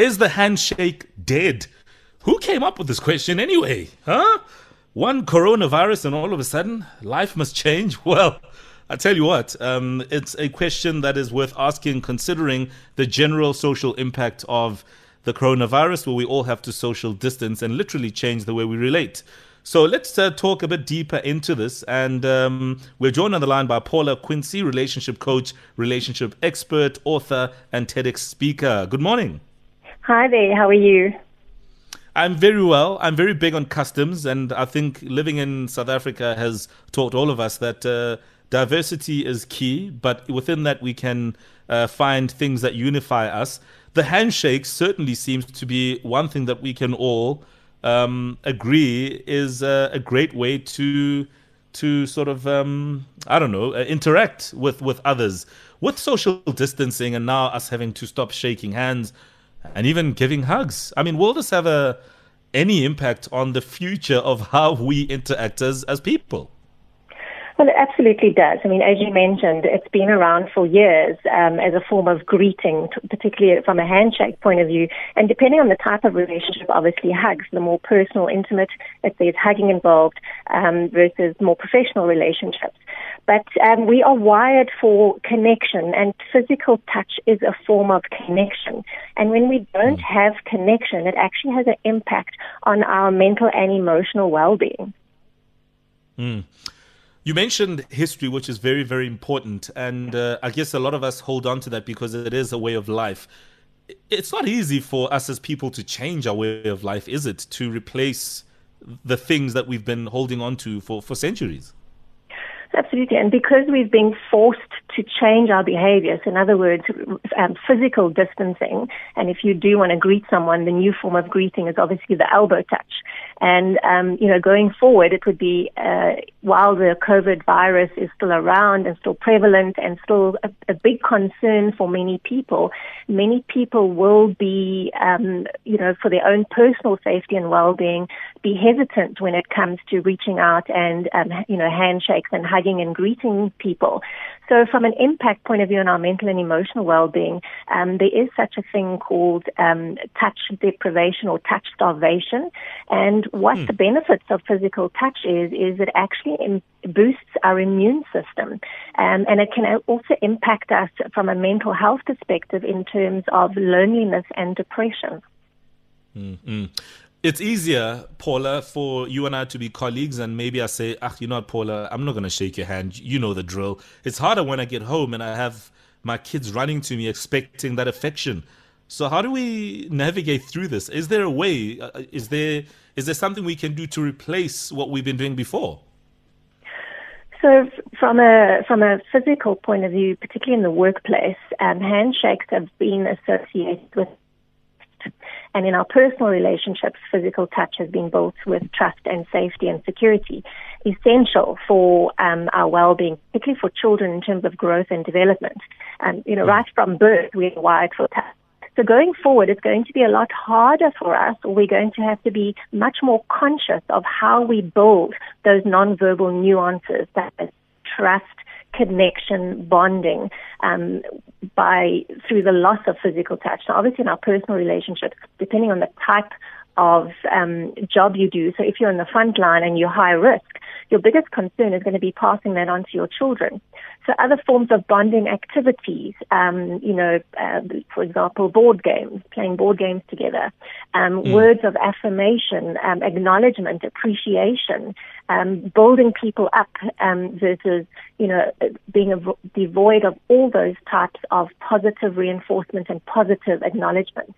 Is the handshake dead? Who came up with this question anyway? Huh? One coronavirus and all of a sudden life must change? Well, I tell you what, um, it's a question that is worth asking considering the general social impact of the coronavirus, where we all have to social distance and literally change the way we relate. So let's uh, talk a bit deeper into this. And um, we're joined on the line by Paula Quinsee, relationship coach, relationship expert, author, and TEDx speaker. Good morning. Hi there. How are you? I'm very well. I'm very big on customs, and I think living in South Africa has taught all of us that uh, diversity is key. But within that, we can uh, find things that unify us. The handshake certainly seems to be one thing that we can all um, agree is uh, a great way to to sort of um, I don't know uh, interact with with others with social distancing and now us having to stop shaking hands and even giving hugs. I mean, will this have a any impact on the future of how we interact as as people? Well, it absolutely does. I mean, as you mentioned, it's been around for years um, as a form of greeting, particularly from a handshake point of view. And depending on the type of relationship, obviously hugs, the more personal, intimate, if there's hugging involved, um, versus more professional relationships. But um, we are wired for connection, and physical touch is a form of connection. And when we don't hmm. have connection, it actually has an impact on our mental and emotional well-being. Mm. You mentioned history, which is very, very important. And uh, I guess a lot of us hold on to that because it is a way of life. It's not easy for us as people to change our way of life, is it? To replace the things that we've been holding on to for, for centuries. Absolutely. And because we've been forced to change our behaviors, in other words, um, physical distancing, and if you do want to greet someone, the new form of greeting is obviously the elbow touch. And, um, you know, going forward, it would be, uh, while the COVID virus is still around and still prevalent and still a, a big concern for many people, many people will be, um, you know, for their own personal safety and well-being, be hesitant when it comes to reaching out and, um, you know, handshakes and hugging and greeting people. So, from an impact point of view on our mental and emotional well-being, um, there is such a thing called um, touch deprivation or touch starvation. And what mm. the benefits of physical touch is is it actually Im- boosts our immune system, um, and it can also impact us from a mental health perspective in terms of loneliness and depression. Mm-hmm it's easier, Paula, for you and I to be colleagues, and maybe I say, ah, you know what, Paula, I'm not going to shake your hand. You know the drill. It's harder when I get home and I have my kids running to me expecting that affection. So how do we navigate through this? Is there a way? Uh, uh, is there is there something we can do to replace what we've been doing before? So, from a from a physical point of view, particularly in the workplace, um, handshakes have been associated with and in our personal relationships, physical touch has been built with trust and safety and security, essential for um, our well-being, particularly for children in terms of growth and development. And you know, right from birth, we're wired for touch. So going forward, it's going to be a lot harder for us, we're going to have to be much more conscious of how we build those nonverbal nuances that is trust, connection, bonding, um, by through the loss of physical touch. So obviously in our personal relationships, depending on the type of um, job you do. So if you're in the front line and you're high risk, your biggest concern is going to be passing that on to your children. So other forms of bonding activities, um, you know, uh, for example, board games, playing board games together, um, mm. words of affirmation, um, acknowledgement, appreciation, um, building people up um, versus, you know, being devoid of all those types of positive reinforcement and positive acknowledgement.